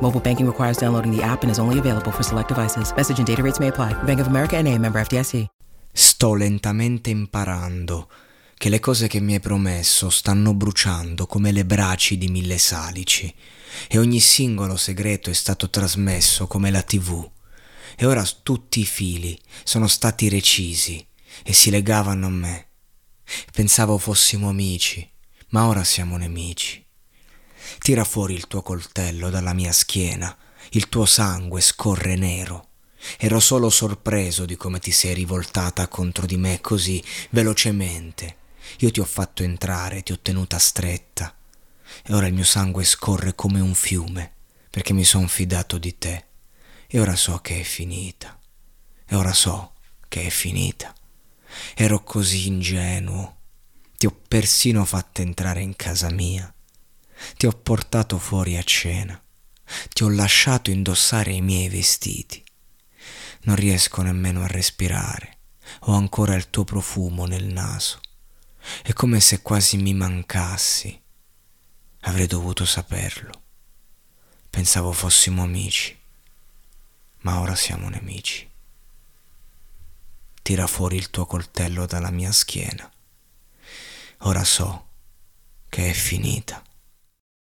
Mobile banking requires downloading the app and is only available for select devices. Message and data rates may apply. Bank of America and a member FDIC. Sto lentamente imparando che le cose che mi hai promesso stanno bruciando come le braci di mille salici e ogni singolo segreto è stato trasmesso come la tv. E ora tutti i fili sono stati recisi e si legavano a me. Pensavo fossimo amici, ma ora siamo nemici. Tira fuori il tuo coltello dalla mia schiena, il tuo sangue scorre nero. Ero solo sorpreso di come ti sei rivoltata contro di me così velocemente. Io ti ho fatto entrare, ti ho tenuta stretta. E ora il mio sangue scorre come un fiume, perché mi son fidato di te. E ora so che è finita. E ora so che è finita. Ero così ingenuo. Ti ho persino fatto entrare in casa mia. Ti ho portato fuori a cena. Ti ho lasciato indossare i miei vestiti. Non riesco nemmeno a respirare. Ho ancora il tuo profumo nel naso. È come se quasi mi mancassi. Avrei dovuto saperlo. Pensavo fossimo amici, ma ora siamo nemici. Tira fuori il tuo coltello dalla mia schiena. Ora so che è finita.